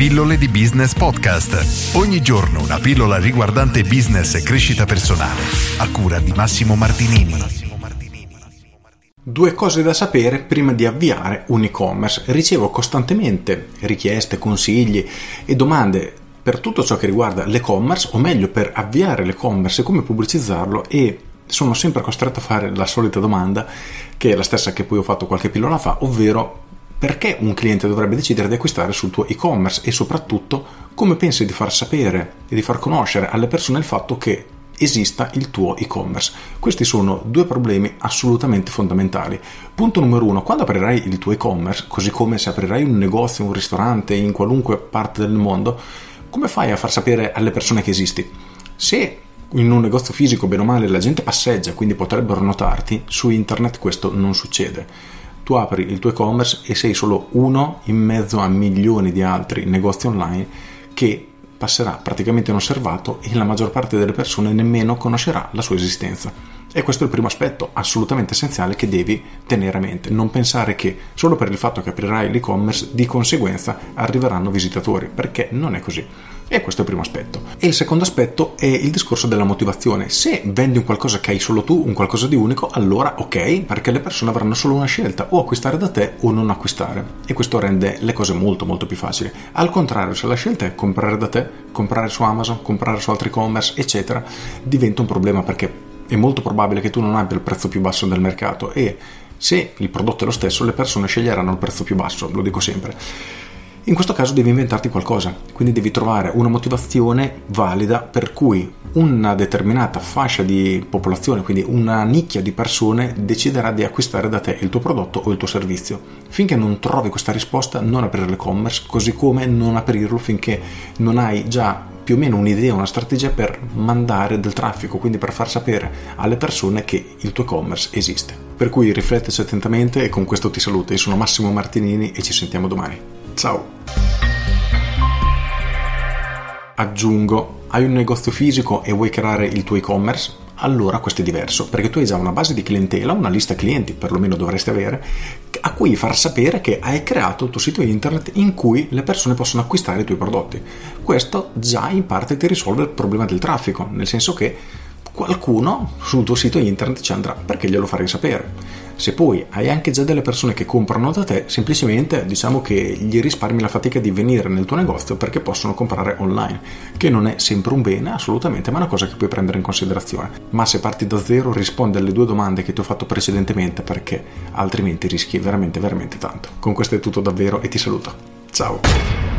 Pillole di Business Podcast. Ogni giorno una pillola riguardante business e crescita personale. A cura di Massimo Martinini. Due cose da sapere prima di avviare un e-commerce. Ricevo costantemente richieste, consigli e domande per tutto ciò che riguarda l'e-commerce, o meglio per avviare l'e-commerce e come pubblicizzarlo e sono sempre costretto a fare la solita domanda, che è la stessa che poi ho fatto qualche pillola fa, ovvero perché un cliente dovrebbe decidere di acquistare sul tuo e-commerce e soprattutto come pensi di far sapere e di far conoscere alle persone il fatto che esista il tuo e-commerce. Questi sono due problemi assolutamente fondamentali. Punto numero uno, quando aprirai il tuo e-commerce, così come se aprirai un negozio, un ristorante in qualunque parte del mondo, come fai a far sapere alle persone che esisti? Se in un negozio fisico, bene o male, la gente passeggia, quindi potrebbero notarti, su internet questo non succede tu apri il tuo e-commerce e sei solo uno in mezzo a milioni di altri negozi online che passerà praticamente inosservato e la maggior parte delle persone nemmeno conoscerà la sua esistenza. E questo è il primo aspetto assolutamente essenziale che devi tenere a mente. Non pensare che solo per il fatto che aprirai l'e-commerce di conseguenza arriveranno visitatori, perché non è così. E questo è il primo aspetto. E il secondo aspetto è il discorso della motivazione. Se vendi un qualcosa che hai solo tu, un qualcosa di unico, allora ok, perché le persone avranno solo una scelta, o acquistare da te o non acquistare. E questo rende le cose molto molto più facili. Al contrario, se la scelta è comprare da te, comprare su Amazon, comprare su altri e-commerce, eccetera, diventa un problema perché è molto probabile che tu non abbia il prezzo più basso del mercato e se il prodotto è lo stesso, le persone sceglieranno il prezzo più basso, lo dico sempre. In questo caso devi inventarti qualcosa, quindi devi trovare una motivazione valida per cui una determinata fascia di popolazione, quindi una nicchia di persone, deciderà di acquistare da te il tuo prodotto o il tuo servizio. Finché non trovi questa risposta, non aprire l'e-commerce, così come non aprirlo finché non hai già più o meno un'idea, una strategia per mandare del traffico, quindi per far sapere alle persone che il tuo e-commerce esiste. Per cui rifletteci attentamente e con questo ti saluto. Io sono Massimo Martinini e ci sentiamo domani. Ciao. Aggiungo, hai un negozio fisico e vuoi creare il tuo e-commerce? Allora questo è diverso, perché tu hai già una base di clientela, una lista clienti, perlomeno dovresti avere, a cui far sapere che hai creato il tuo sito internet in cui le persone possono acquistare i tuoi prodotti. Questo già in parte ti risolve il problema del traffico, nel senso che qualcuno sul tuo sito internet ci andrà perché glielo farei sapere. Se poi hai anche già delle persone che comprano da te, semplicemente diciamo che gli risparmi la fatica di venire nel tuo negozio perché possono comprare online, che non è sempre un bene, assolutamente, ma è una cosa che puoi prendere in considerazione. Ma se parti da zero, rispondi alle due domande che ti ho fatto precedentemente perché altrimenti rischi veramente, veramente tanto. Con questo è tutto davvero e ti saluto. Ciao!